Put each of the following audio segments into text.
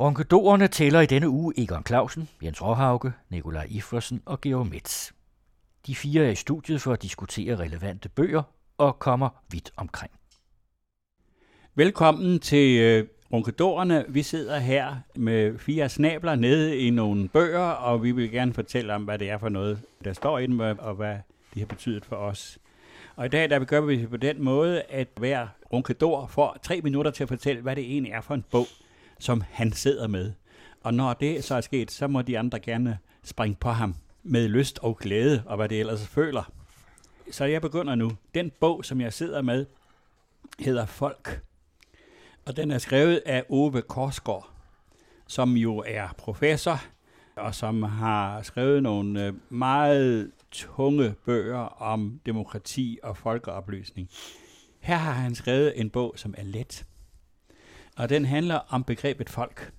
Ronkedorerne tæller i denne uge Egon Clausen, Jens Råhauke, Nikolaj Iffersen og Georg Metz. De fire er i studiet for at diskutere relevante bøger og kommer vidt omkring. Velkommen til øh, Ronkedorerne. Vi sidder her med fire snabler nede i nogle bøger, og vi vil gerne fortælle om, hvad det er for noget, der står i dem, og hvad det har betydet for os. Og i dag der gør vi på den måde, at hver runkedor får tre minutter til at fortælle, hvad det egentlig er for en bog, som han sidder med. Og når det så er sket, så må de andre gerne springe på ham med lyst og glæde, og hvad det ellers føler. Så jeg begynder nu. Den bog, som jeg sidder med, hedder Folk. Og den er skrevet af Ove Korsgaard, som jo er professor, og som har skrevet nogle øh, meget tunge bøger om demokrati og folkeoplysning. Her har han skrevet en bog, som er let, og den handler om begrebet folk.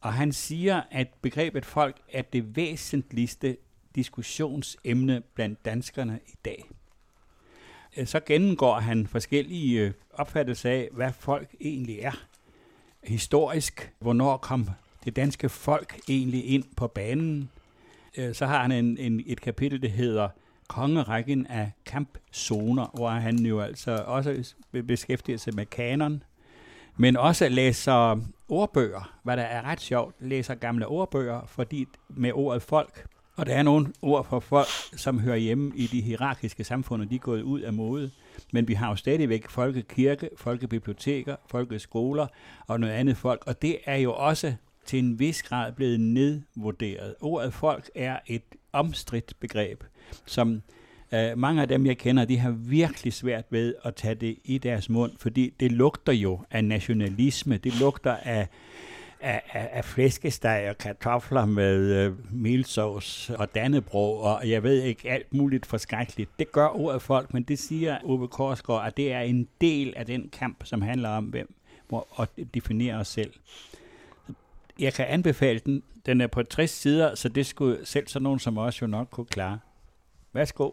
Og han siger, at begrebet folk er det væsentligste diskussionsemne blandt danskerne i dag. Øh, så gennemgår han forskellige øh, opfattelser af, hvad folk egentlig er. Historisk, hvornår kom det danske folk egentlig ind på banen? Øh, så har han en, en, et kapitel, der hedder Kongerækken af kampzoner, hvor han jo altså også beskæftiger sig med kanon, men også læser ordbøger, hvad der er ret sjovt, læser gamle ordbøger, fordi med ordet folk, og der er nogle ord for folk, som hører hjemme i de hierarkiske samfund, og de er gået ud af mode. Men vi har jo stadigvæk folkekirke, folkebiblioteker, folkeskoler og noget andet folk, og det er jo også til en vis grad blevet nedvurderet. Ordet folk er et omstridt begreb, som uh, mange af dem, jeg kender, de har virkelig svært ved at tage det i deres mund, fordi det lugter jo af nationalisme, det lugter af, af, af, af flæskesteg og kartofler med øh, milsovs og dannebro, og jeg ved ikke alt muligt forskrækkeligt. Det gør ordet folk, men det siger Ove Korsgaard, at det er en del af den kamp, som handler om, hvem hvor, og definere os selv jeg kan anbefale den. Den er på 60 sider, så det skulle selv sådan nogen som os jo nok kunne klare. Værsgo.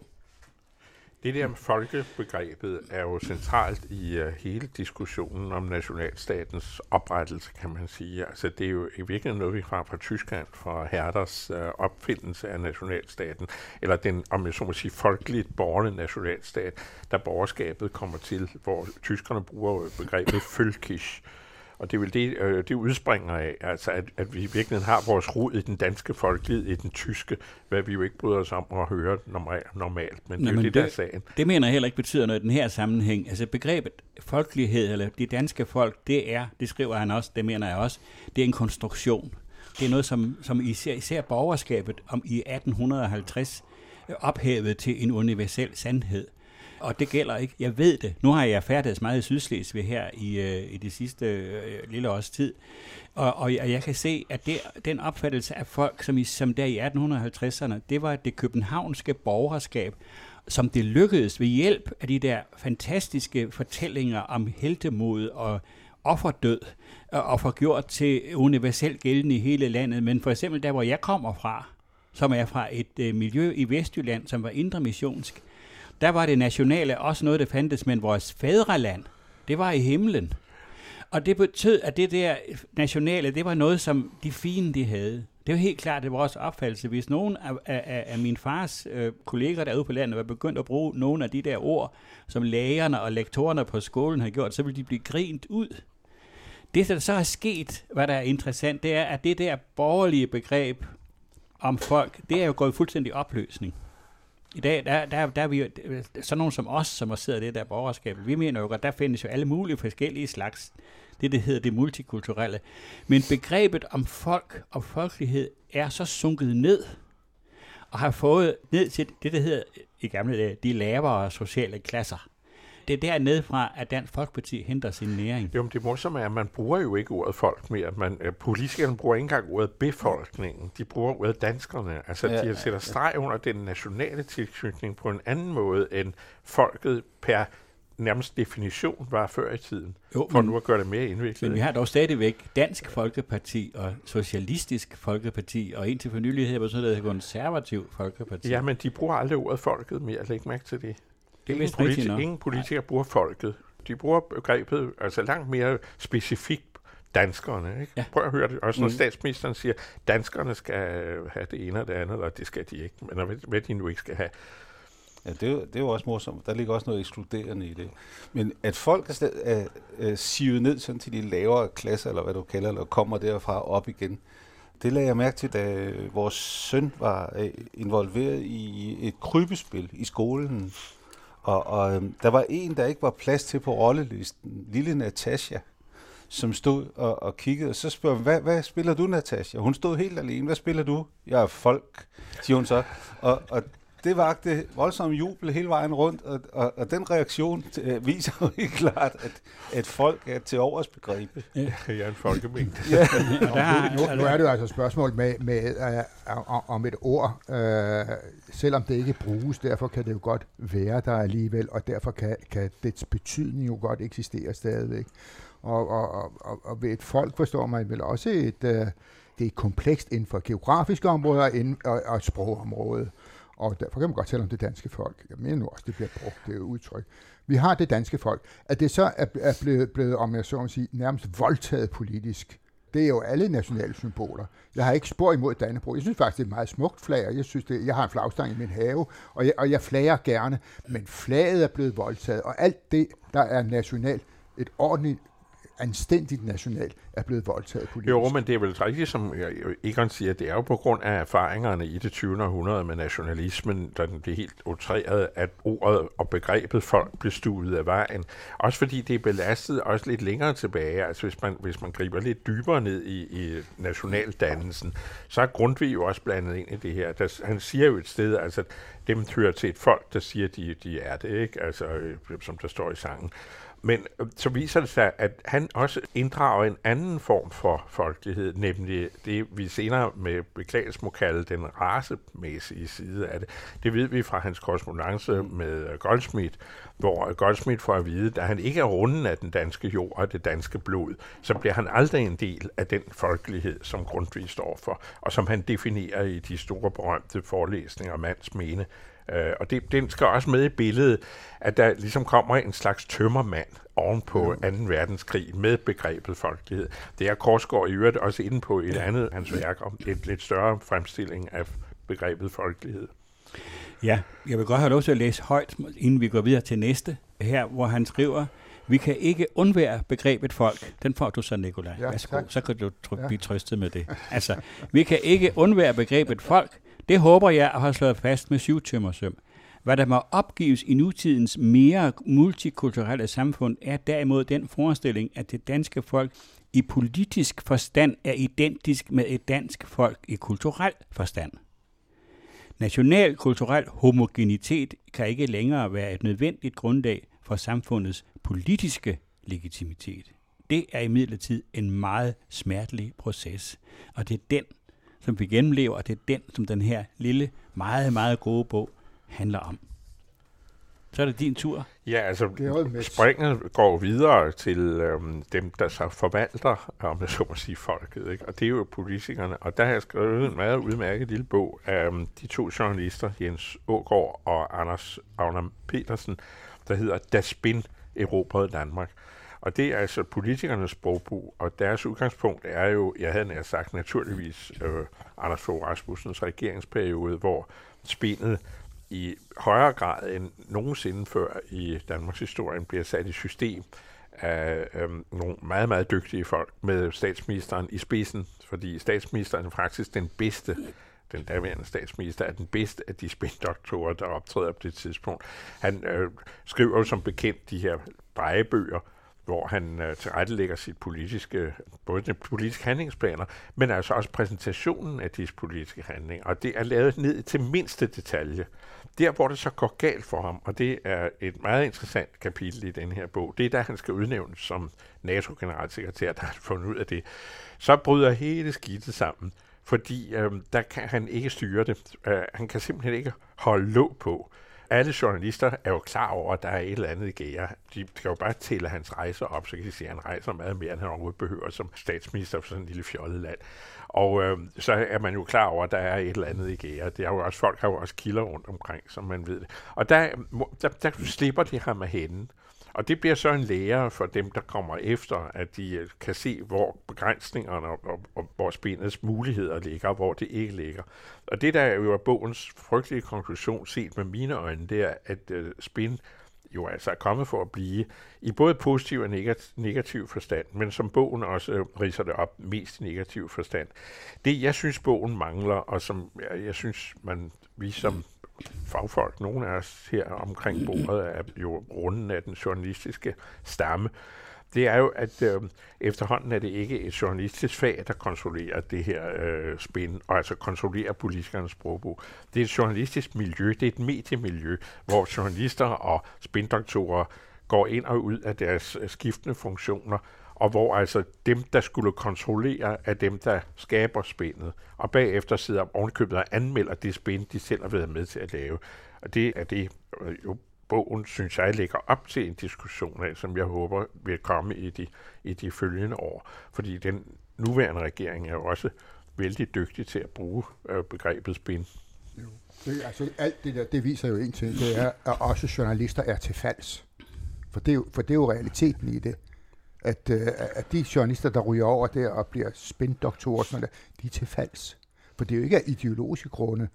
Det der med folkebegrebet er jo centralt i uh, hele diskussionen om nationalstatens oprettelse, kan man sige. Altså, det er jo i virkeligheden noget, vi har fra Tyskland, fra Herders uh, opfindelse af nationalstaten, eller den, om jeg så må sige, folkeligt borgerlige nationalstat, der borgerskabet kommer til, hvor tyskerne bruger begrebet Völkisch, og det er vel det, øh, det udspringer af, altså at, at vi virkelig har vores rod i den danske folklid, i den tyske, hvad vi jo ikke bryder os om at høre normalt, men Nå, det er jo det, det, der er sagen. Det mener jeg heller ikke betyder noget i den her sammenhæng. Altså begrebet folkelighed, eller de danske folk, det er, det skriver han også, det mener jeg også, det er en konstruktion. Det er noget, som, som især, især borgerskabet om i 1850 ophævede til en universel sandhed. Og det gælder ikke. Jeg ved det. Nu har jeg færdighed meget i Sydslesvig her i, øh, i det sidste øh, lille års tid. Og, og jeg, jeg kan se, at det, den opfattelse af folk, som, i, som der i 1850'erne, det var det københavnske borgerskab, som det lykkedes ved hjælp af de der fantastiske fortællinger om heltemod og offerdød, øh, og få gjort til universelt gældende i hele landet. Men for eksempel der, hvor jeg kommer fra, som er fra et øh, miljø i Vestjylland, som var indre missionsk, der var det nationale også noget, der fandtes, men vores fædreland, det var i himlen. Og det betød, at det der nationale, det var noget, som de fine, de havde. Det var helt klart, det var vores opfattelse. Hvis nogen af, af, af min fars øh, kolleger derude på landet var begyndt at bruge nogle af de der ord, som lærerne og lektorerne på skolen har gjort, så ville de blive grint ud. Det, der så er sket, hvad der er interessant, det er, at det der borgerlige begreb om folk, det er jo gået fuldstændig opløsning. I dag, der, der, der er vi jo, sådan nogen som os, som har siddet i det der borgerskab, vi mener jo, at der findes jo alle mulige forskellige slags, det det hedder det multikulturelle. Men begrebet om folk og folkelighed er så sunket ned, og har fået ned til det, der hedder i gamle dage, de lavere sociale klasser det er dernede fra, at Dansk Folkeparti henter sin næring. Jo, men det morsomme er, at man bruger jo ikke ordet folk mere. Man, uh, politikerne bruger ikke engang ordet befolkningen. De bruger ordet danskerne. Altså, ja, de sætter streg under den nationale tilknytning på en anden måde end folket per nærmest definition var før i tiden, jo, for men, nu at gøre det mere indviklet. Men vi har dog stadigvæk Dansk Folkeparti og Socialistisk Folkeparti, og indtil for nylig hedder sådan noget konservativ Folkeparti. Ja, men de bruger aldrig ordet folket mere, læg mærke til det. Det ingen, politi- ingen politikere bruger folket. De bruger begrebet altså langt mere specifikt danskerne. Ikke? Ja. Prøv at høre det. Også når mm. statsministeren siger, danskerne skal have det ene og det andet, og det skal de ikke. Men hvad, hvad de nu ikke skal have. Ja, det er, det er jo også morsomt. Der ligger også noget ekskluderende i det. Men at folk er, er, er sivet ned sådan til de lavere klasser, eller hvad du kalder eller kommer derfra op igen, det lagde jeg mærke til, da vores søn var øh, involveret i et krybespil i skolen. Og, og øhm, der var en, der ikke var plads til på rollelisten. Lille Natasha som stod og, og kiggede, og så spørger hvad, hvad spiller du, Natasha? Hun stod helt alene. Hvad spiller du? Jeg er folk, siger hun så. Og, og det vagte voldsom jubel hele vejen rundt, og, og, og den reaktion øh, viser jo helt klart, at, at folk er til overs begrebet. Ja, jeg er en folkemængde. ja. nu, nu, nu er det jo altså et spørgsmål med, med, uh, om et ord, uh, selvom det ikke bruges, derfor kan det jo godt være der alligevel, og derfor kan, kan dets betydning jo godt eksistere stadigvæk. Og, og, og, og ved et folk forstår man vel også et, uh, det er komplekst inden for geografiske områder og, og et sprogområde. Og derfor kan man godt tale om det danske folk. Jeg mener nu også, det bliver brugt, det udtryk. Vi har det danske folk. At det så er, er blevet, blevet, om jeg så må sige, nærmest voldtaget politisk, det er jo alle nationale symboler. Jeg har ikke spor imod Dannebrog. Jeg synes faktisk, det er et meget smukt flag, og jeg, synes det, jeg har en flagstang i min have, og jeg, og jeg flager gerne, men flaget er blevet voldtaget, og alt det, der er nationalt, et ordentligt anstændigt nationalt er blevet voldtaget politisk. Jo, men det er vel rigtigt, som Egon siger, det er jo på grund af erfaringerne i det 20. århundrede med nationalismen, da den blev helt utræret, at ordet og begrebet folk blev stuet af vejen. Også fordi det er belastet også lidt længere tilbage. Altså hvis man, hvis man griber lidt dybere ned i, i nationaldannelsen, så er Grundtvig jo også blandet ind i det her. Der, han siger jo et sted, altså dem hører til et folk, der siger, de, de er det, ikke? Altså, øh, som der står i sangen. Men øh, så viser det sig, at han også inddrager en anden form for folkelighed, nemlig det, vi senere med beklagelse må kalde den racemæssige side af det. Det ved vi fra hans korrespondence med øh, Goldsmith, hvor Goldsmith får at vide, at han ikke er runden af den danske jord og det danske blod, så bliver han aldrig en del af den folkelighed, som Grundtvig står for, og som han definerer i de store berømte forelæsninger Mands Mene, Øh, og det, den skal også med i billedet, at der ligesom kommer en slags tømmermand oven på 2. verdenskrig med begrebet folkelighed. Det er Korsgaard i øvrigt også inde på et andet hans værk om et lidt større fremstilling af begrebet folkelighed. Ja, jeg vil godt have lov til at læse højt, inden vi går videre til næste, her hvor han skriver, vi kan ikke undvære begrebet folk. Den får du så, Nikolaj. Ja, Værsgo, så kan du tr- ja. blive trøstet med det. Altså, vi kan ikke undvære begrebet folk, det håber jeg at have slået fast med syvtømmersøm. Hvad der må opgives i nutidens mere multikulturelle samfund, er derimod den forestilling, at det danske folk i politisk forstand er identisk med et dansk folk i kulturel forstand. National kulturel homogenitet kan ikke længere være et nødvendigt grundlag for samfundets politiske legitimitet. Det er imidlertid en meget smertelig proces, og det er den, som vi gennemlever, og det er den, som den her lille, meget, meget gode bog handler om. Så er det din tur. Ja, altså springet går videre til øhm, dem, der så forvalter, om jeg så må sige, folket. Ikke? Og det er jo politikerne. Og der har jeg skrevet en meget udmærket lille bog af um, de to journalister, Jens Ågaard og Anders Agner Petersen, der hedder Da Spin erobrede Danmark. Og det er altså politikernes sprogbrug, og deres udgangspunkt er jo, jeg havde nær sagt naturligvis, øh, Anders Fogh Rasmussens regeringsperiode, hvor spindet i højere grad end nogensinde før i Danmarks historie bliver sat i system af øh, nogle meget, meget dygtige folk med statsministeren i spidsen, fordi statsministeren er faktisk den bedste den daværende statsminister, er den bedste af de spindoktorer, der optræder på det tidspunkt. Han øh, skriver jo som bekendt de her drejebøger, hvor han øh, tilrettelægger sit politiske, både de politiske handlingsplaner, men altså også præsentationen af disse politiske handlinger. Og det er lavet ned til mindste detalje. Der, hvor det så går galt for ham, og det er et meget interessant kapitel i den her bog, det er da han skal udnævnes som NATO-generalsekretær, der har fundet ud af det. Så bryder hele skidtet sammen, fordi øh, der kan han ikke styre det. Øh, han kan simpelthen ikke holde låg på. Alle journalister er jo klar over, at der er et eller andet i gære. De skal jo bare tælle hans rejser op, så kan de se, at han rejser meget mere, end han overhovedet behøver som statsminister for sådan en lille fjollet land. Og øh, så er man jo klar over, at der er et eller andet i gære. Det er jo også, folk har jo også kilder rundt omkring, som man ved det. Og der, der, der slipper de ham af hænden. Og det bliver så en lære for dem, der kommer efter, at de øh, kan se, hvor begrænsningerne og, og, og hvor spændets muligheder ligger, og hvor det ikke ligger. Og det, der er jo er bogens frygtelige konklusion, set med mine øjne, det er, at øh, spin jo altså er kommet for at blive i både positiv og negativ forstand, men som bogen også øh, riser det op mest negativ forstand. Det, jeg synes, bogen mangler, og som jeg, jeg synes, man, vi som fagfolk, nogle af os her omkring bordet, er jo runden af den journalistiske stamme, det er jo, at øh, efterhånden er det ikke et journalistisk fag, der kontrollerer det her øh, spin, og altså kontrollerer politikernes sprogbrug. Det er et journalistisk miljø, det er et mediemiljø, hvor journalister og spindoktorer går ind og ud af deres øh, skiftende funktioner, og hvor altså dem, der skulle kontrollere, er dem, der skaber spændet, og bagefter sidder ovenkøbet og anmelder det spænd, de selv har været med til at lave. Og det er det øh, jo bogen, synes jeg, lægger op til en diskussion af, som jeg håber vil komme i de, i de følgende år. Fordi den nuværende regering er jo også vældig dygtig til at bruge øh, begrebet spin. Jo. Det, altså, alt det der, det viser jo en ting, det er, at også journalister er til falds. For det er jo, for det er jo realiteten i det. At, øh, at de journalister, der ryger over der og bliver spindoktorer, sådan der, de er til falds. For det er jo ikke af ideologiske grunde.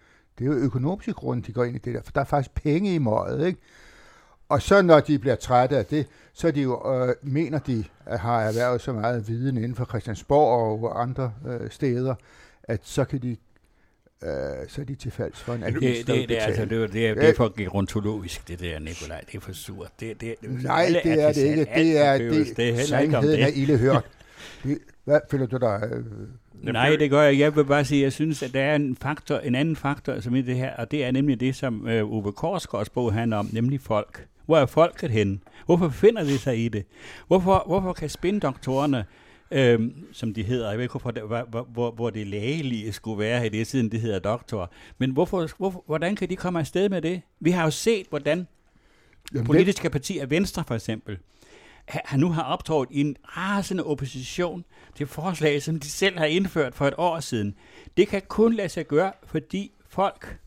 Det er jo økonomiske grunde, de går ind i det der. For der er faktisk penge i møget, ikke? Og så når de bliver trætte af det, så de jo, øh, mener de, at har erhvervet så meget viden inden for Christiansborg og andre øh, steder, at så kan de øh, så er de til falds for en avis, det, det, det, altså, det, er, det, er, det er for gerontologisk, det der, Nikolaj. Det er for surt. Det, det, Nej, det er det ikke. Det er, det, det er sandheden er ille hørt. Det, hvad føler du dig? Øh, Nej, det gør jeg. Jeg vil bare sige, at jeg synes, at der er en faktor, en anden faktor som i det her, og det er nemlig det, som uh, Uwe Korsgaards bog handler om, nemlig folk. Hvor er folket henne? Hvorfor finder de sig i det? Hvorfor, hvorfor kan spindoktorerne, øhm, som de hedder, jeg ved ikke, hvorfor hvor, hvor, hvor det lægelige skulle være i det, siden det hedder doktor, men hvorfor, hvorfor, hvordan kan de komme afsted med det? Vi har jo set, hvordan Jamen, politiske partier, Venstre for eksempel, han nu har optrådt i en rasende opposition til forslag, som de selv har indført for et år siden. Det kan kun lade sig gøre, fordi folk,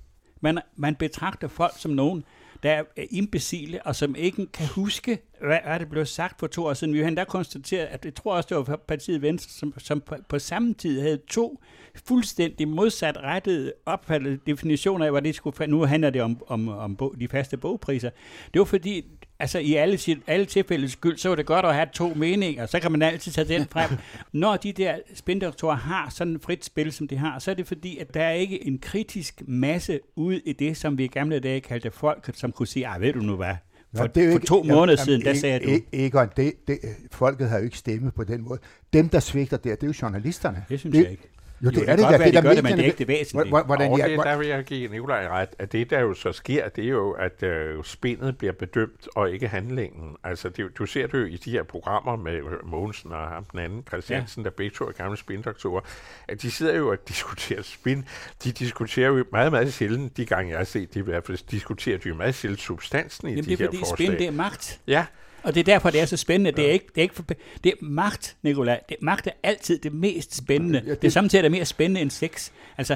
man, man betragter folk som nogen, der er imbecile, og som ikke kan huske, hvad er det blev sagt for to år siden. Vi har endda konstateret, at jeg tror også, det var partiet Venstre, som, som på, på samme tid havde to fuldstændig modsat rettede opfattede definitioner af, hvad det skulle Nu handler det om, om, om bog, de faste bogpriser. Det var fordi, altså i alle, alle tilfældes skyld, så var det godt at have to meninger, så kan man altid tage den frem. Når de der spindoktorer har sådan et frit spil, som de har, så er det fordi, at der er ikke en kritisk masse ude i det, som vi i gamle dage kaldte folk, som kunne sige, ah, ved du nu hvad, for, ja, det er jo ikke, for to måneder jamen, siden, der sagde du... Egon, det, det, folket har jo ikke stemme på den måde. Dem, der svigter der, det er jo journalisterne. Det synes det, jeg ikke. Jo, det, jo, det er det, det, det, det, gør det, men det er ikke det væsentlige. Hvordan, og det, der vil jeg give Nikolaj ret, at det, der jo så sker, det er jo, at øh, spændet bliver bedømt, og ikke handlingen. Altså, det, du ser det jo i de her programmer med Mogensen og ham, den anden, Christiansen, ja. der begge to er gamle spindoktorer, at de sidder jo og diskuterer spin. De diskuterer jo meget, meget sjældent, de gange jeg har set det i hvert fald, diskuterer de jo meget sjældent substansen i Jamen, de her forslag. det er fordi spin, det er magt. Ja, og det er derfor, det er så spændende. Ja. Det er ikke, det er ikke for, det er magt, Nicolaj. Det, magt er altid det mest spændende. Ja, det, det er samtidig er mere spændende end sex. Altså,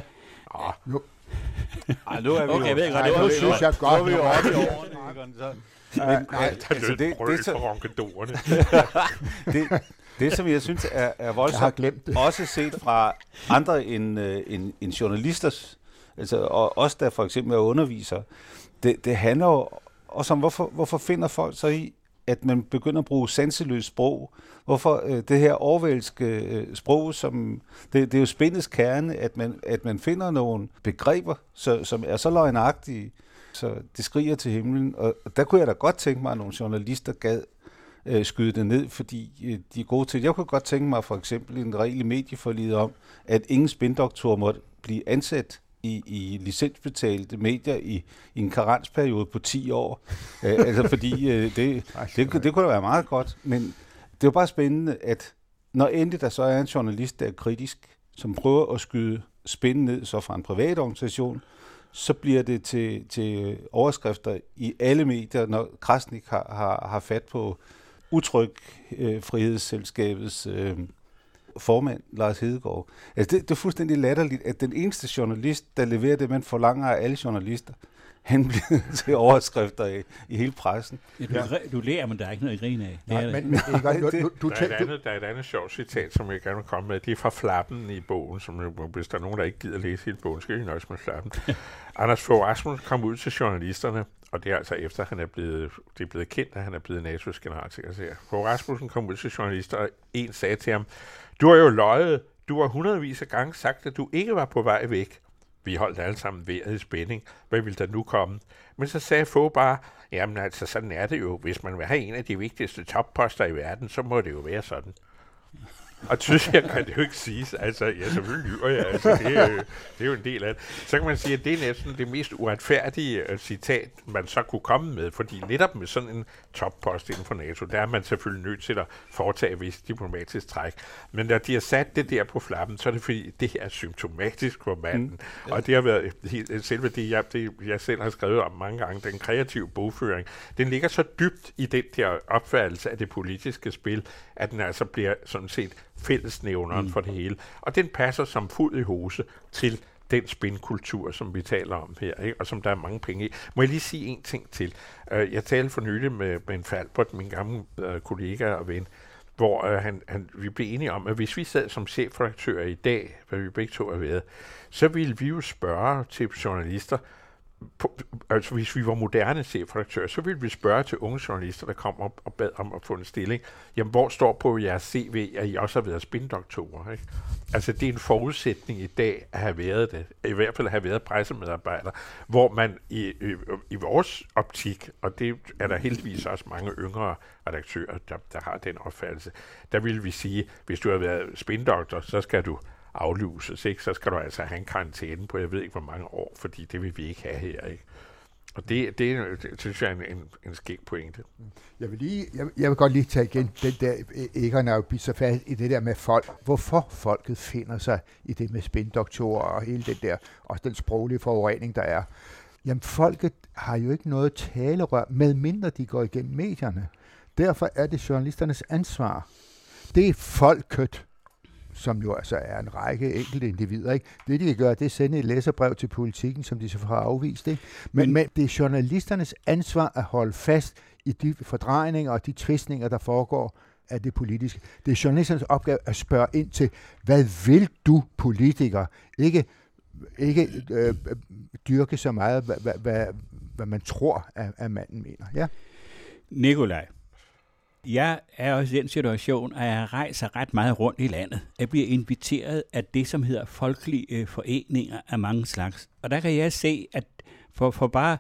ah, nu. Ej, nu er vi okay, jeg ved godt, det nu synes jeg godt. Nu er vi jo oppe i årene, men, nej, altså, det, det, det, det, det, som jeg synes er, er voldsomt, jeg har glemt det. også set fra andre end, uh, end, end journalisters, altså og os der for eksempel er undervisere, det, det handler jo også om, hvorfor, hvorfor finder folk sig i, at man begynder at bruge sanseløst sprog. Hvorfor øh, det her overvælske øh, sprog, som det, det er jo spændets kerne, at man, at man finder nogle begreber, så, som er så løgnagtige, så det skriger til himlen. Og, der kunne jeg da godt tænke mig, at nogle journalister gad øh, skyde det ned, fordi øh, de er gode til Jeg kunne godt tænke mig for eksempel en regel i medieforliget om, at ingen spindoktor måtte blive ansat i, i licensbetalte medier i, i en karensperiode på 10 år. Æ, altså fordi øh, det, det, det, det kunne da være meget godt, men det er jo bare spændende, at når endelig der så er en journalist, der er kritisk, som prøver at skyde spændende ned så fra en privat organisation, så bliver det til, til overskrifter i alle medier, når Krasnik har, har, har fat på utryg øh, frihedsselskabets øh, formand, Lars Hedegaard. Altså det, det er fuldstændig latterligt, at den eneste journalist, der leverer det, man forlanger af alle journalister, han blev til overskrifter i, i hele pressen. Ja, du, ja. du lærer, men der er ikke noget at grine af. Nej, det men, men du, du, du, der, er et andet, der er et andet sjovt citat, som jeg gerne vil komme med. Det er fra Flappen i bogen, som hvis der er nogen, der ikke gider læse hele bogen, skal I nøjes med Flappen. Anders Fogh Rasmussen kom ud til journalisterne, og det er altså efter, han er blevet, det er blevet kendt, at han er blevet NATO's generalsekretær. Fogh Rasmussen kom ud til journalister, og en sagde til ham, du har jo løjet, du har hundredvis af gange sagt, at du ikke var på vej væk. Vi holdt alle sammen vejret i spænding. Hvad ville der nu komme? Men så sagde få bare, jamen altså, sådan er det jo. Hvis man vil have en af de vigtigste topposter i verden, så må det jo være sådan. Og tyskere kan det jo ikke siges. Altså, ja, selvfølgelig lyver jeg. Altså, det, er, det er jo en del af det. Så kan man sige, at det er næsten det mest uretfærdige uh, citat, man så kunne komme med, fordi netop med sådan en toppost inden for NATO, der er man selvfølgelig nødt til at foretage vis diplomatisk træk. Men når de har sat det der på flappen, så er det fordi, det er symptomatisk for manden. Mm, ja. Og det har været helt, selve det jeg, det, jeg selv har skrevet om mange gange, den kreative bogføring, den ligger så dybt i den der opfattelse af det politiske spil, at den altså bliver sådan set fællesnævneren mm. for det hele. Og den passer som fuld i hose til den spinkultur, som vi taler om her, ikke? og som der er mange penge i. Må jeg lige sige en ting til? Uh, jeg talte for nylig med Ben Falbert, min gamle uh, kollega og ven, hvor uh, han, han, vi blev enige om, at hvis vi sad som chefredaktører i dag, hvad vi begge to har været, så ville vi jo spørge til journalister, på, altså hvis vi var moderne chefredaktører, så ville vi spørge til unge journalister, der kom op og bad om at få en stilling, jamen hvor står på jeres CV, at I også har været spindoktorer? Ikke? Altså det er en forudsætning i dag at have været det, i hvert fald at have været pressemedarbejder, hvor man i, i, i vores optik, og det er der heldigvis også mange yngre redaktører, der, der har den opfattelse, der vil vi sige, hvis du har været spindoktor, så skal du afluses, ikke? så skal du altså have en karantæne på, jeg ved ikke hvor mange år, fordi det vil vi ikke have her. Ikke? Og det, det, det synes jeg er en, en, en skæg pointe. Jeg vil, lige, jeg, jeg vil godt lige tage igen den der, Egon er jo så fast i det der med folk. Hvorfor folket finder sig i det med spindoktorer og hele det der, og den sproglige forurening, der er. Jamen, folket har jo ikke noget talerør, medmindre de går igennem medierne. Derfor er det journalisternes ansvar. Det er folket, som jo altså er en række enkelte individer. Ikke? Det, de kan gøre, det er sende et læserbrev til politikken, som de så får afvist. Ikke? Men, men, men det er journalisternes ansvar at holde fast i de fordrejninger og de tvistninger, der foregår af det politiske. Det er journalisternes opgave at spørge ind til, hvad vil du politiker? Ikke, ikke øh, dyrke så meget, hvad, hvad, hvad, hvad man tror, at, at manden mener. Ja? Nikolaj, jeg er også i den situation, at jeg rejser ret meget rundt i landet. Jeg bliver inviteret af det, som hedder folkelige øh, foreninger af mange slags. Og der kan jeg se, at for, for bare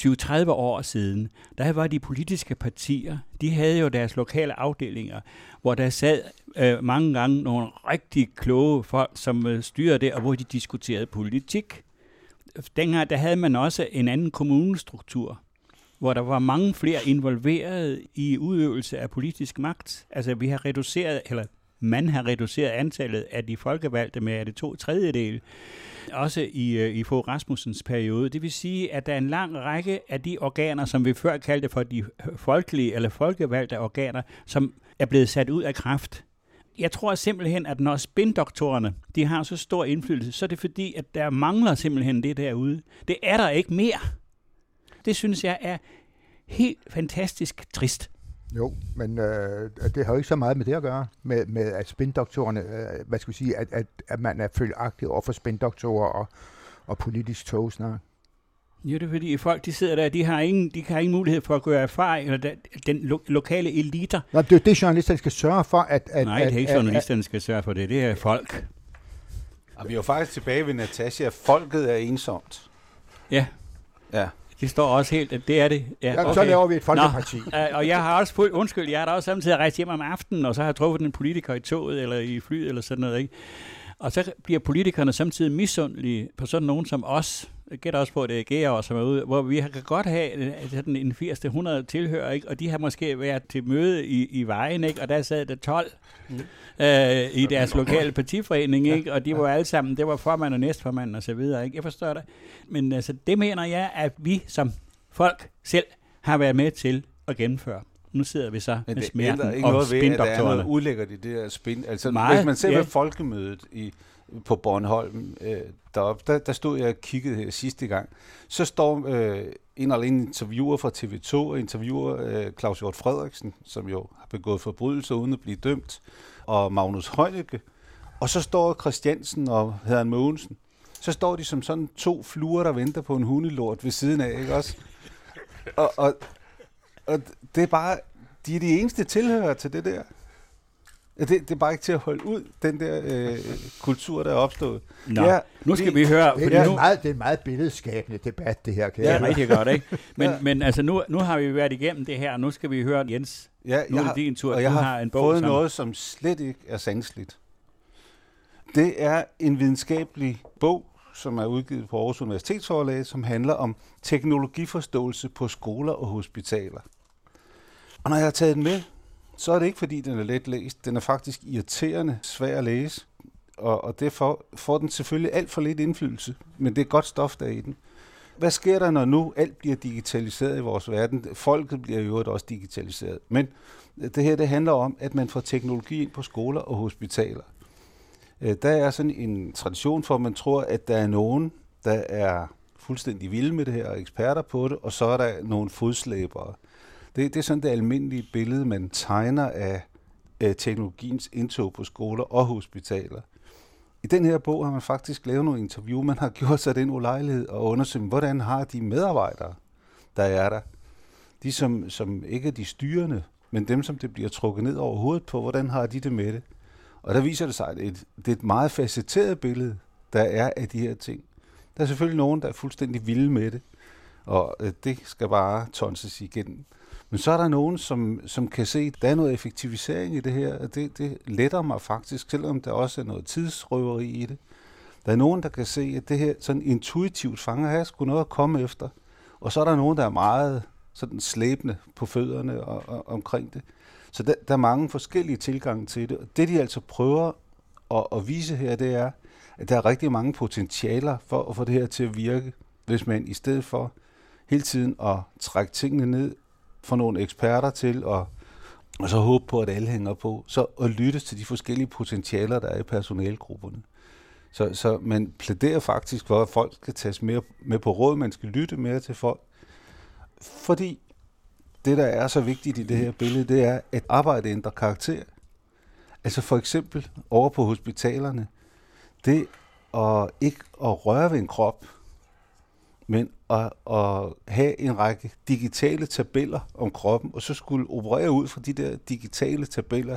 20-30 år siden, der var de politiske partier, de havde jo deres lokale afdelinger, hvor der sad øh, mange gange nogle rigtig kloge folk, som øh, styrede det, og hvor de diskuterede politik. Dengang der havde man også en anden kommunestruktur hvor der var mange flere involveret i udøvelse af politisk magt. Altså vi har reduceret, eller man har reduceret antallet af de folkevalgte med er det to tredjedel, også i, øh, i Fogh Rasmussens periode. Det vil sige, at der er en lang række af de organer, som vi før kaldte for de folkelige eller folkevalgte organer, som er blevet sat ud af kraft. Jeg tror simpelthen, at når spindoktorerne de har så stor indflydelse, så er det fordi, at der mangler simpelthen det derude. Det er der ikke mere. Det synes jeg er helt fantastisk trist. Jo, men øh, det har jo ikke så meget med det at gøre, med, med at spindoktorerne, øh, hvad skal vi sige, at, at, at man er følgeagtig over for spindoktorer og, og politisk togsnak. Jo, det er fordi folk, de sidder der, de har ingen, de har ingen mulighed for at gøre erfaring, eller den, lo- lokale eliter. Nå, det er det, journalisterne skal sørge for. At, at, Nej, det er ikke at, journalisterne, der skal sørge for det, det er folk. Og vi er jo faktisk tilbage ved Natasha, folket er ensomt. Ja. Ja. Det står også helt, at det er det. Ja, okay. Så laver vi et folkeparti. Nå, og jeg har også undskyld, jeg har da også samtidig rejst hjem om aftenen, og så har jeg truffet en politiker i toget, eller i flyet, eller sådan noget, ikke? Og så bliver politikerne samtidig misundelige på sådan nogen som os, jeg gætter også på, at det er som er ude, hvor vi kan godt have sådan en 80-100 tilhører, ikke? og de har måske været til møde i, i vejen, ikke? og der sad der 12 mm. øh, i deres lokale partiforening, ikke? og de var alle sammen, det var formand og næstformand og så videre. Ikke? Jeg forstår det. Men altså, det mener jeg, at vi som folk selv har været med til at gennemføre. Nu sidder vi så Men med smerten ikke og noget ved, at der er noget ulækkert i det her spin. Altså, Meget, hvis man ser ja. med folkemødet i, på Bornholm øh, deroppe, der, der stod jeg og kiggede her sidste gang, så står øh, en eller anden interviewer fra TV2 og interviewer øh, Claus Hjort Frederiksen, som jo har begået forbrydelser uden at blive dømt, og Magnus Heunicke, og så står Christiansen og Herren Mogensen. Så står de som sådan to fluer, der venter på en hundelort ved siden af, ikke også? Og, og, og det er bare, de er de eneste tilhører til det der. Ja, Det, det er bare ikke til at holde ud, den der øh, kultur, der er opstået. Nå, Ja, nu skal det- vi høre, Det er, nu, meget, det er en meget billedskabende debat, det her. Kan det jeg rigtig godt, ikke? Men, Ja. men altså, nu, nu har vi været igennem det her, og nu skal vi høre Jens. Ja, Nu er det din tur. og jeg har, har en bog, fået som- noget, som slet ikke er sandsligt. Det er en videnskabelig bog, som er udgivet på Aarhus Universitetsforlag, som handler om teknologiforståelse på skoler og hospitaler. Og når jeg har taget den med, så er det ikke, fordi den er let læst. Den er faktisk irriterende svær at læse, og, og derfor får den selvfølgelig alt for lidt indflydelse, men det er godt stof, der er i den. Hvad sker der, når nu alt bliver digitaliseret i vores verden? Folket bliver jo øvrigt også digitaliseret. Men det her det handler om, at man får teknologi ind på skoler og hospitaler. Øh, Der er sådan en tradition for, at man tror, at der er nogen, der er fuldstændig vilde med det her, og eksperter på det, og så er der nogle fodslæbere. Det, det er sådan det almindelige billede, man tegner af, af teknologiens indtog på skoler og hospitaler. I den her bog har man faktisk lavet nogle interview. Man har gjort sig den ulejlighed og undersøgt, hvordan har de medarbejdere, der er der. De, som, som ikke er de styrende, men dem, som det bliver trukket ned over hovedet på, hvordan har de det med det? Og der viser det sig, at det, det er et meget facetteret billede, der er af de her ting. Der er selvfølgelig nogen, der er fuldstændig vilde med det, og øh, det skal bare tonses igennem. Men så er der nogen, som, som kan se, at der er noget effektivisering i det her, og det, det letter mig faktisk, selvom der også er noget tidsrøveri i det. Der er nogen, der kan se, at det her sådan intuitivt fanger her skulle noget at komme efter. Og så er der nogen, der er meget sådan slæbende på fødderne og, og, omkring det. Så der, der er mange forskellige tilgange til det. Og det, de altså prøver at, at vise her, det er, at der er rigtig mange potentialer for at få det her til at virke, hvis man i stedet for hele tiden at trække tingene ned, få nogle eksperter til at og så håbe på, at alle hænger på, så at lytte til de forskellige potentialer, der er i personalegrupperne. Så, så man plæderer faktisk for, at folk skal tages mere med på råd, man skal lytte mere til folk. Fordi det, der er så vigtigt i det her billede, det er, at arbejde ændrer karakter. Altså for eksempel over på hospitalerne, det at ikke at røre ved en krop, men at, at have en række digitale tabeller om kroppen, og så skulle operere ud fra de der digitale tabeller,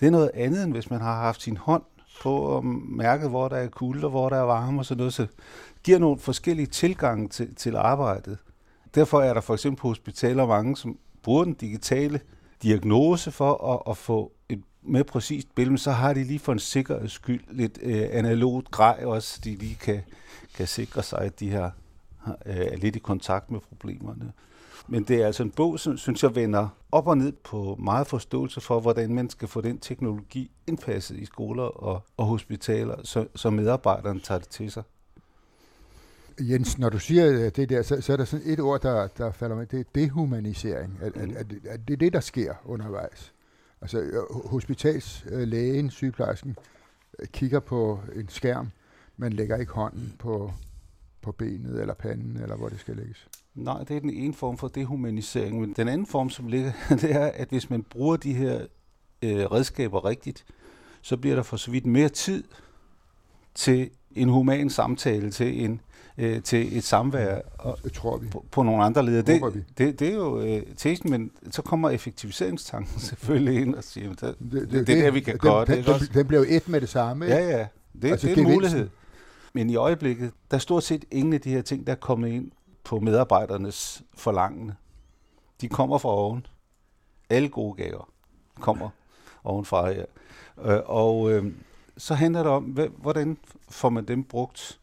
det er noget andet, end hvis man har haft sin hånd på og mærket, hvor der er kulde og hvor der er varme og sådan noget. Så det giver nogle forskellige tilgange til, til arbejdet. Derfor er der for eksempel på hospitaler mange, som bruger den digitale diagnose for at, at få et mere præcist billede, så har de lige for en sikkerheds skyld lidt øh, analogt grej også, de lige kan, kan sikre sig, at de her øh, er lidt i kontakt med problemerne. Men det er altså en bog, som synes jeg vender op og ned på meget forståelse for, hvordan man skal få den teknologi indpasset i skoler og, og hospitaler, så, så medarbejderne tager det til sig. Jens, når du siger øh, det der, så, så er der sådan et ord, der, der falder med, det er dehumanisering. Er, er, er, det- er det der sker undervejs? Altså øh, hospitalslægen, sygeplejersken, øh, kigger på en skærm, men lægger ikke hånden på, på benet eller panden, eller hvor det skal lægges. Nej, det er den ene form for dehumanisering, men den anden form, som ligger, det er, at hvis man bruger de her øh, redskaber rigtigt, så bliver der for så vidt mere tid til en human samtale, til, en, øh, til et samvær og, Det tror vi. på, på nogle andre leder. Håber vi. Det, det, det er jo øh, testen, men så kommer effektiviseringstanken selvfølgelig ind og siger, at det, det, det, det er der, vi kan den, gøre det. Den, den, den blev et med det samme. ikke? Ja, ja. Det, Altså det er en mulighed. Men i øjeblikket, der er stort set ingen af de her ting, der er kommet ind på medarbejdernes forlangende. De kommer fra oven. Alle gode gaver kommer ovenfra her. Øh, og øh, så handler det om, hvordan får man dem brugt?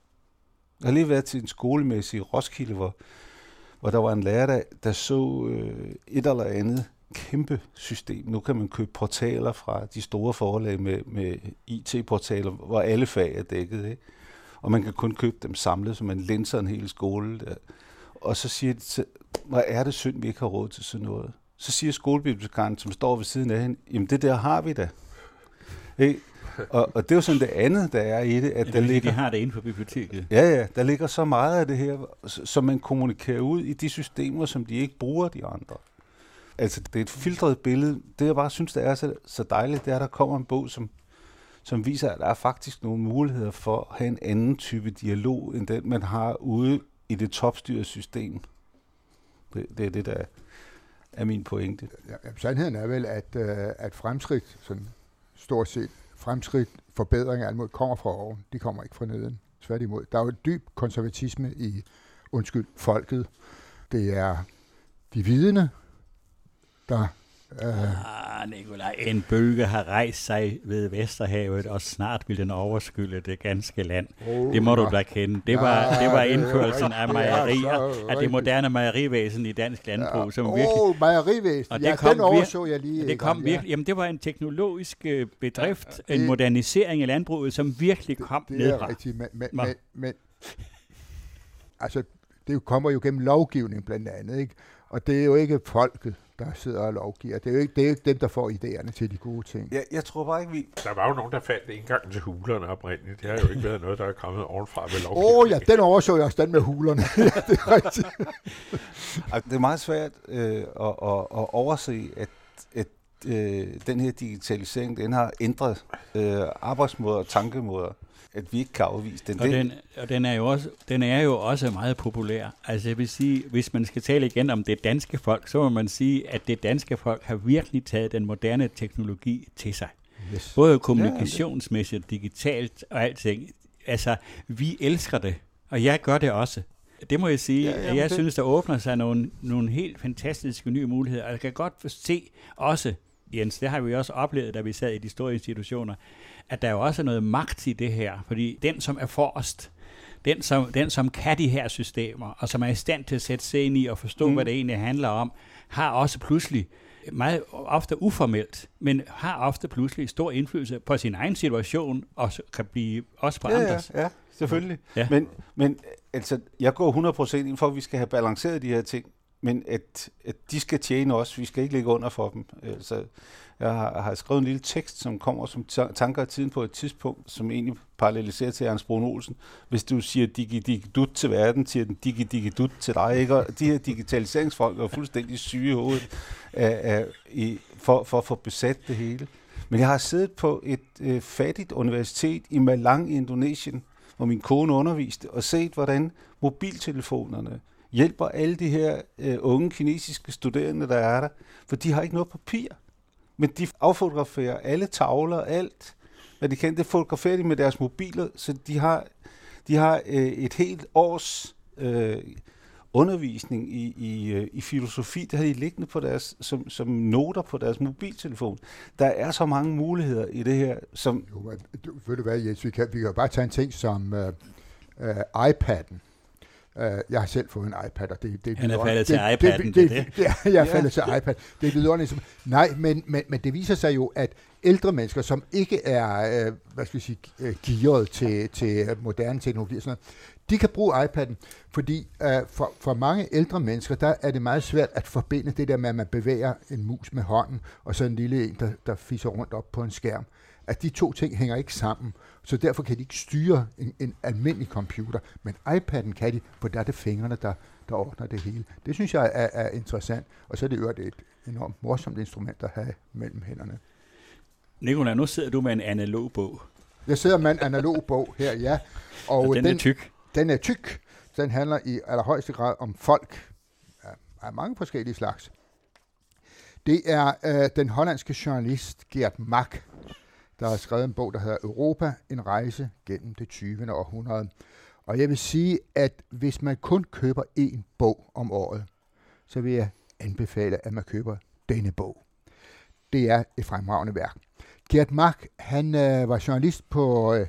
Jeg har lige været til en skolemæssig i Roskilde, hvor, hvor der var en lærer, der, der så øh, et eller andet kæmpe system. Nu kan man købe portaler fra de store forlag med, med IT-portaler, hvor alle fag er dækket. Ikke? Og man kan kun købe dem samlet, så man linser en hel skole. Der. Og så siger de, til- hvor er det synd, vi ikke har råd til sådan noget. Så siger skolebibliotekaren, som står ved siden af hende, jamen det der har vi da. Ikke? Og, og det er jo sådan det andet, der er i det, at Ja, der det, ligger... de har det inde på biblioteket. Ja, ja, der ligger så meget af det her, som man kommunikerer ud i de systemer, som de ikke bruger de andre. Altså, det er et filtret billede. Det, jeg bare synes, der er så, så dejligt, det er, at der kommer en bog, som, som viser, at der er faktisk nogle muligheder for at have en anden type dialog, end den, man har ude i det topstyrede system. Det, det er det, der er min pointe. Ja, sandheden er vel, at, øh, at fremskridt, sådan stort set fremskridt, forbedringer alt muligt kommer fra oven. De kommer ikke fra neden. Tværtimod. Der er jo en dyb konservatisme i, undskyld, folket. Det er de vidende, der... Ah, Nikolaj, en bølge har rejst sig ved Vesterhavet, og snart vil den overskylde det ganske land. oh, Det må du da kende. Det var, Ja, det var indførelsen af mejerier, Ja, af det moderne mejerivæsen i dansk landbrug, som virkelig oh, mejerivæsen. Og Ja, det kom den overså jeg lige. det kom Ja. virkelig, jamen det var en teknologisk øh, bedrift, Ja, en det- modernisering af landbruget, som virkelig kom det, det er rigtigt, men, men, men, men altså, det kommer jo gennem lovgivning blandt andet, ikke? Og det er jo ikke folket, der sidder og lovgiver. Det er jo ikke, det er ikke dem, der får idéerne til de gode ting. Jeg, jeg tror bare ikke, vi... Der var jo nogen, der faldt indgang til hulerne oprindeligt. Det har jo ikke været noget, der er kommet ovenfra ved Åh lovgivning. oh, ja, den overså jeg også, den med hulerne. ja, det er rigtigt. Det er meget svært øh, at, at, at overse, at, at øh, den her digitalisering, den har ændret øh, arbejdsmåder og tankemåder, at vi ikke kan afvise den. Og den, og den er jo også, den er jo også meget populær. Altså jeg vil sige, hvis man skal tale igen om det danske folk, så må man sige, at det danske folk har virkelig taget den moderne teknologi til sig. Yes. Både kommunikationsmæssigt, digitalt og alting. Altså, vi elsker det, og jeg gør det også. Det må jeg sige. Ja, jeg det- synes, der åbner sig nogle, nogle helt fantastiske nye muligheder. Og jeg kan godt se også, Jens, det har vi også oplevet, da vi sad i de store institutioner, at der jo også er noget magt i det her. Fordi den, som er forrest, den som, den, som kan de her systemer, og som er i stand til at sætte sig ind i og forstå, Mm. hvad det egentlig handler om, har også pludselig, meget ofte uformelt, men har ofte pludselig stor indflydelse på sin egen situation, og kan blive også på ja, andres. ja, ja, selvfølgelig. Ja. Men, men altså, jeg går 100% ind for, at vi skal have balanceret de her ting, men at, at de skal tjene os. Vi skal ikke ligge under for dem. Altså, jeg har, har skrevet en lille tekst, som kommer som tanker af tiden på et tidspunkt, som egentlig paralleliserer til Ernst Brun Olsen. Hvis du siger digi digi dut til verden, siger den digi digi dut til dig. Ikke? Og de her digitaliseringsfolk er fuldstændig syge i hovedet af, af, i, for, for at få besat det hele. Men jeg har siddet på et øh, fattigt universitet i Malang i Indonesien, hvor min kone underviste, og set, hvordan mobiltelefonerne hjælper alle de her øh, unge kinesiske studerende, der er der, for de har ikke noget papir. Men de affotograferer alle tavler, og alt, hvad de kan, det fotograferer de med deres mobiler, så de har, de har øh, et helt års øh, undervisning i, i, øh, i filosofi, det har de liggende på deres, som, som noter på deres mobiltelefon. Der er så mange muligheder i det her, som Jo, men, du, ved du hvad, Jens, vi kan, vi kan bare tage en ting som øh, øh, iPad'en. Uh, jeg har selv fået en iPad, og det, det Han er faldet til iPad'en, det, det det, det, det, jeg er Ja. faldet til iPad. Det er vidunderligt. Som, nej, men, men, men det viser sig jo, at ældre mennesker, som ikke er, øh, hvad skal vi sige, øh, gearet til, til moderne teknologi og sådan noget, de kan bruge iPad'en, fordi øh, for, for mange ældre mennesker, der er det meget svært at forbinde det der med, at man bevæger en mus med hånden, og så en lille en, der, der fisser rundt op på en skærm. At de to ting hænger ikke sammen, så derfor kan de ikke styre en, en almindelig computer. Men iPad'en kan de, for der er det fingrene, der, der ordner det hele. Det synes jeg er, er interessant, og så er det jo et enormt morsomt instrument at have mellem hænderne. Nicolai, nu sidder du med en analog bog, Jeg sidder med en analog bog her, ja, og, og den, den er tyk. Den er tyk. Den handler i allerhøjeste grad om folk af, mange forskellige slags. Det er øh, den hollandske journalist Gert Mak, der har skrevet en bog, der hedder Europa, en rejse gennem det 20. århundrede. Og jeg vil sige, at hvis man kun køber én bog om året, så vil jeg anbefale, at man køber denne bog. Det er et fremragende værk. Gert Mark, han øh, var journalist på øh,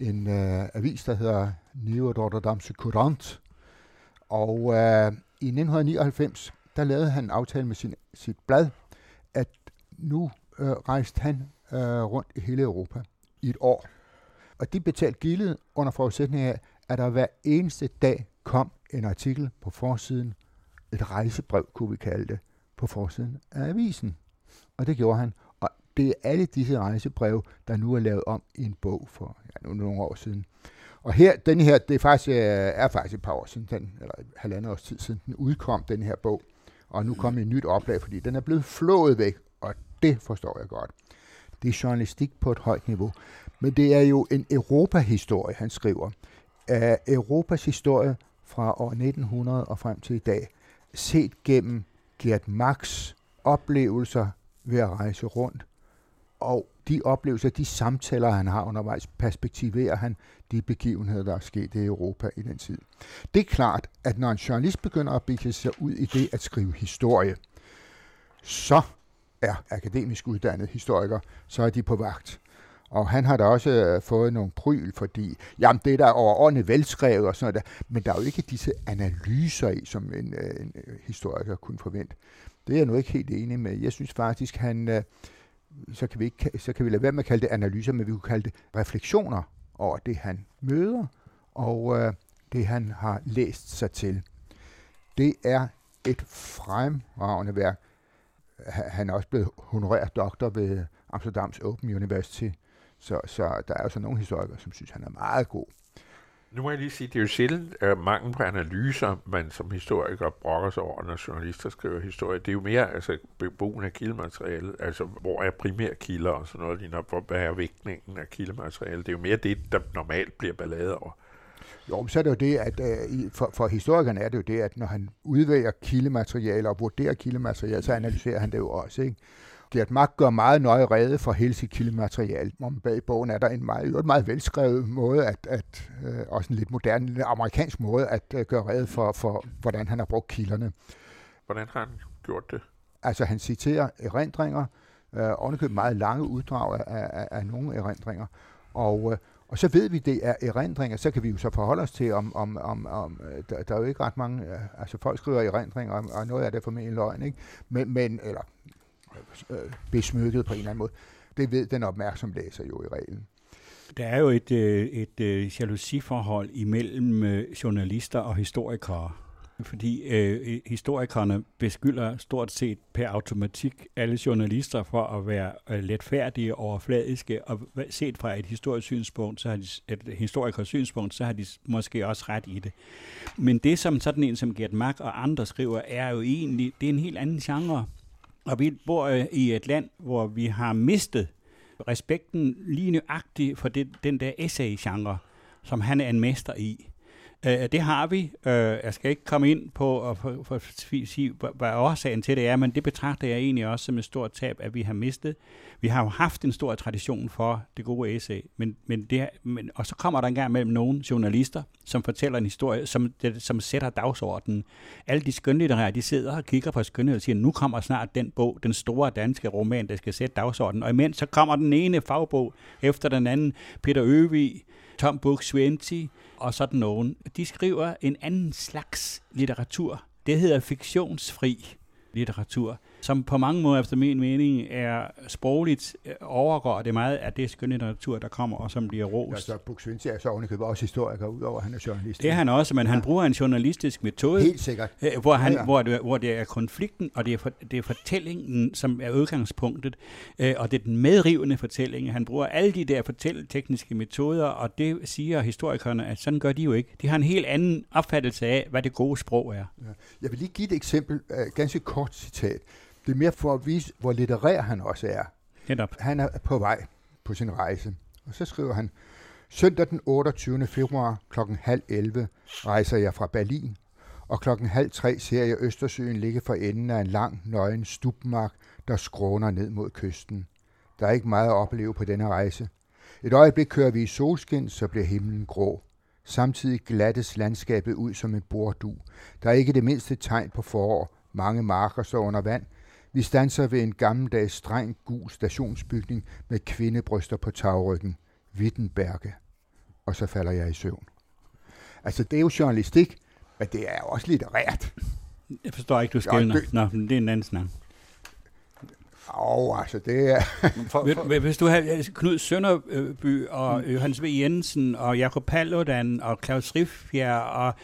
en øh, avis, der hedder Nieuwe Rotterdamse Courant. Og øh, i 1999, der lavede han en aftale med sin, sit blad, at nu øh, rejste han øh, rundt i hele Europa i et år. Og de betalte gildet under forudsætning af, at der hver eneste dag kom en artikel på forsiden, et rejsebrev, kunne vi kalde det, på forsiden af avisen. Og det gjorde han. Og det er alle disse rejsebreve, der nu er lavet om i en bog for ja, nu nogle år siden. Og her, den her, det er faktisk, øh, er faktisk et par år siden, den, eller halvandet års tid siden, den udkom, den her bog. Og nu kommer et nyt oplag, fordi den er blevet flået væk, og det forstår jeg godt. Det er journalistik på et højt niveau. Men det er jo en Europahistorie, han skriver. Af Europas historie fra år 1900 og frem til i dag, set gennem Gert Max oplevelser ved at rejse rundt, og de oplevelser, de samtaler, han har undervejs, perspektiverer han de begivenheder, der er sket i Europa i den tid. Det er klart, at når en journalist begynder at begive sig ud i det at skrive historie, så er akademisk uddannet historiker, så er de på vagt. Og han har da også øh, fået nogle pryl, fordi jamen, det er der overordnet velskrevet og sådan noget der, men der er jo ikke disse analyser i, som en, øh, en øh, historiker kunne forvente. Det er jeg nu ikke helt enig med. Jeg synes faktisk, han, så kan, vi ikke, så kan vi lade være med at kalde det analyser, men vi kunne kalde det refleksioner over det, han møder, og øh, det, han har læst sig til. Det er et fremragende værk. Han er også blevet honoreret doktor ved Amsterdams Open University, så, så der er jo så nogle historikere, som synes, han er meget god. Nu må jeg lige sige, det er jo sjældent uh, mangel på analyser, man som historiker brokker sig over, når journalister skriver historie. Det er jo mere altså, brugen af kildemateriale, altså hvor er primærkilder og sådan noget, lige hvor, hvad er vægtningen af kildemateriale. Det er jo mere det, der normalt bliver ballade over. Jo, men så er det jo det, at uh, for, for historikerne er det jo det, at når han udvælger kildemateriale og vurderer kildemateriale, så analyserer han det jo også. Ikke? Gert Mark gør meget nøje rede for hele sit kildemateriale. Om bag bogen er der en meget, en meget velskrevet måde, at, at øh, også en lidt moderne, en amerikansk måde at øh, gøre rede for, for, hvordan han har brugt kilderne. Hvordan har han gjort det? Altså han citerer erindringer, øh, ovenikøbet meget lange uddrag af, af, af nogle erindringer, og, øh, og så ved vi, det er erindringer, så kan vi jo så forholde os til, om, om, om, om øh, der, der er jo ikke ret mange, øh, altså folk skriver erindringer, og noget af det er formentlig løgn, ikke? Men, men, eller øh, øh, besmykket på en eller anden måde. Det ved den opmærksom læser jo i reglen. Der er jo et, et, et jalousiforhold imellem journalister og historikere fordi øh, historikerne beskylder stort set per automatik alle journalister for at være øh, letfærdige og overfladiske, og set fra et historisk synspunkt, så har de, et historikers synspunkt, så har de måske også ret i det. Men det, som sådan en som Gert Mack og andre skriver, er jo egentlig, det er en helt anden genre. Og vi bor øh, i et land, hvor vi har mistet respekten lige nøjagtigt for det, den der essay-genre, som han er en mester i. Øh, øh, det har vi. Øh, jeg skal ikke komme ind på og for, for, for sige, hvad årsagen til det er, men det betragter jeg egentlig også som et stort tab, at vi har mistet. Vi har jo haft en stor tradition for det gode essay, men, men det, men, og så kommer der engang mellem nogle journalister, som fortæller en historie, som, det, som sætter dagsordenen. Alle de skønlitterære, de sidder og kigger på skønhed og siger, nu kommer snart den bog, den store danske roman, der skal sætte dagsordenen. Og imens så kommer den ene fagbog efter den anden. Peter Øvig, Tom Book Sventy, og sådan nogen, de skriver en anden slags litteratur. Det hedder fiktionsfri litteratur som på mange måder efter min mening er sprogligt øh, overgår det meget af det skønne natur, der kommer og som bliver rost. Ja, så Buxvinci er så ovenikøbet også historiker, udover at han er journalist. Det er han også, men ja. han bruger en journalistisk metode. Helt sikkert. Øh, hvor, han, ja, ja. Hvor, det, hvor det er konflikten, og det er, for, det er fortællingen, som er udgangspunktet, øh, og det er den medrivende fortælling. Han bruger alle de der fortælletekniske metoder, og det siger historikerne, at sådan gør de jo ikke. De har en helt anden opfattelse af, hvad det gode sprog er. Ja. Jeg vil lige give et eksempel, ganske kort citat. Det er mere for at vise, hvor litterær han også er. Netop. Han er på vej på sin rejse. Og så skriver han, Søndag den 28. februar kl. halv 11 rejser jeg fra Berlin, og klokken halv tre ser jeg Østersøen ligge for enden af en lang, nøgen stubmark, der skråner ned mod kysten. Der er ikke meget at opleve på denne rejse. Et øjeblik kører vi i solskin, så bliver himlen grå. Samtidig glattes landskabet ud som en bordu. Der er ikke det mindste tegn på forår. Mange marker står under vand, vi stanser ved en gammeldags streng gul stationsbygning med kvindebryster på tagryggen. Wittenberge. Og så falder jeg i søvn. Altså, det er jo journalistik, men det er også litterært. Jeg forstår ikke, du skældner. Nå, det er en anden snak. Åh, oh, altså det er... for, for, Hvis du har Knud Sønderby og mm. Johannes V. Jensen og Jakob Paludan og Claus Riffjær og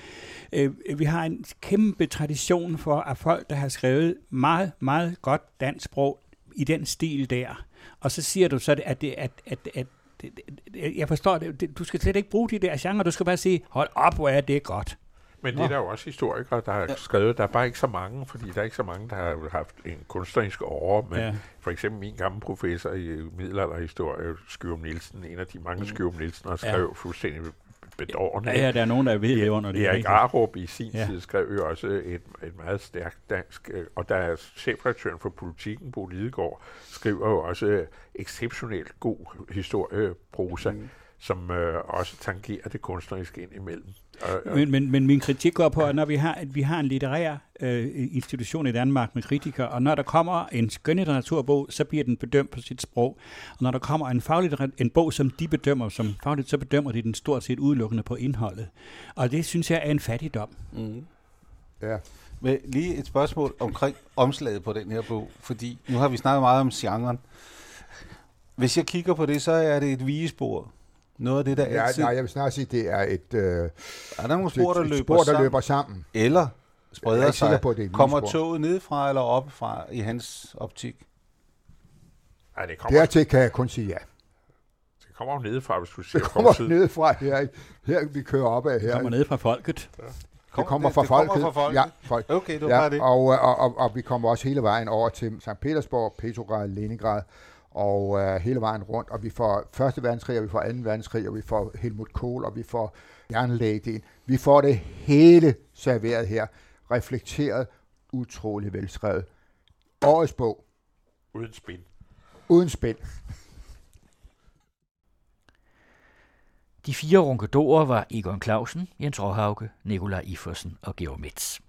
øh, vi har en kæmpe tradition for, at folk, der har skrevet meget, meget godt dansk sprog i den stil der, og så siger du så, at, det, at, at, at jeg forstår det, du skal slet ikke bruge de der genre, du skal bare sige, hold op, hvor er det godt. Men det er der jo også historikere, der har ja. skrevet. Der er bare ikke så mange, fordi der er ikke så mange, der har haft en kunstnerisk over. Men ja. for eksempel min gamle professor i middelalderhistorie, Skyrum Nielsen, en af de mange mm. Skyrum Nielsen, har skrevet ja. fuldstændig bedårende. Ja, ja, der er nogen, der ved det under det. Erik Arup i sin ja. tid skrev jo også et, et meget stærkt dansk, øh, og der er chefredaktøren for politikken, Bo Lidegaard, skriver jo også exceptionelt god historieprosa. Mm som øh, også tangerer det kunstneriske ind imellem. Og, og men, men, men min kritik går på, at når vi har, at vi har en litterær øh, institution i Danmark med kritikere, og når der kommer en skønlitteraturbog, så bliver den bedømt på sit sprog. Og når der kommer en, faglig, en bog, som de bedømmer som fagligt, så bedømmer de den stort set udelukkende på indholdet. Og det synes jeg er en fattigdom. Mm. Ja. Men lige et spørgsmål omkring omslaget på den her bog, fordi nu har vi snakket meget om genren. Hvis jeg kigger på det, så er det et vigespor noget af det, der ja, altid... Nej, jeg vil snart sige, det er et... Øh, er der nogle spor, der, løber, spor, der sammen? løber sammen? Eller spreder sig? På, det kommer toget nedefra eller oppefra i hans optik? Nej, det kommer... Dertil kan jeg kun sige ja. Det kommer jo nedefra, hvis du siger Det kommer nedefra her, her, vi kører op af her. Det kommer ned fra folket. Ja. Det kommer fra det, folket. Kommer fra folket. Ja, folk. Okay, du ja, det. Og, og, og, og, vi kommer også hele vejen over til St. Petersborg, Petrograd, Leningrad, og øh, hele vejen rundt, og vi får Første Verdenskrig, og vi får Anden Verdenskrig, og vi får Helmut Kohl, og vi får jernlægedien. Vi får det hele serveret her, reflekteret, utrolig velskrevet. Årets bog. Uden spil. Uden spil. De fire runkedorer var Egon Clausen, Jens Råhauke, Nikolaj Ifersen og Georg Metz.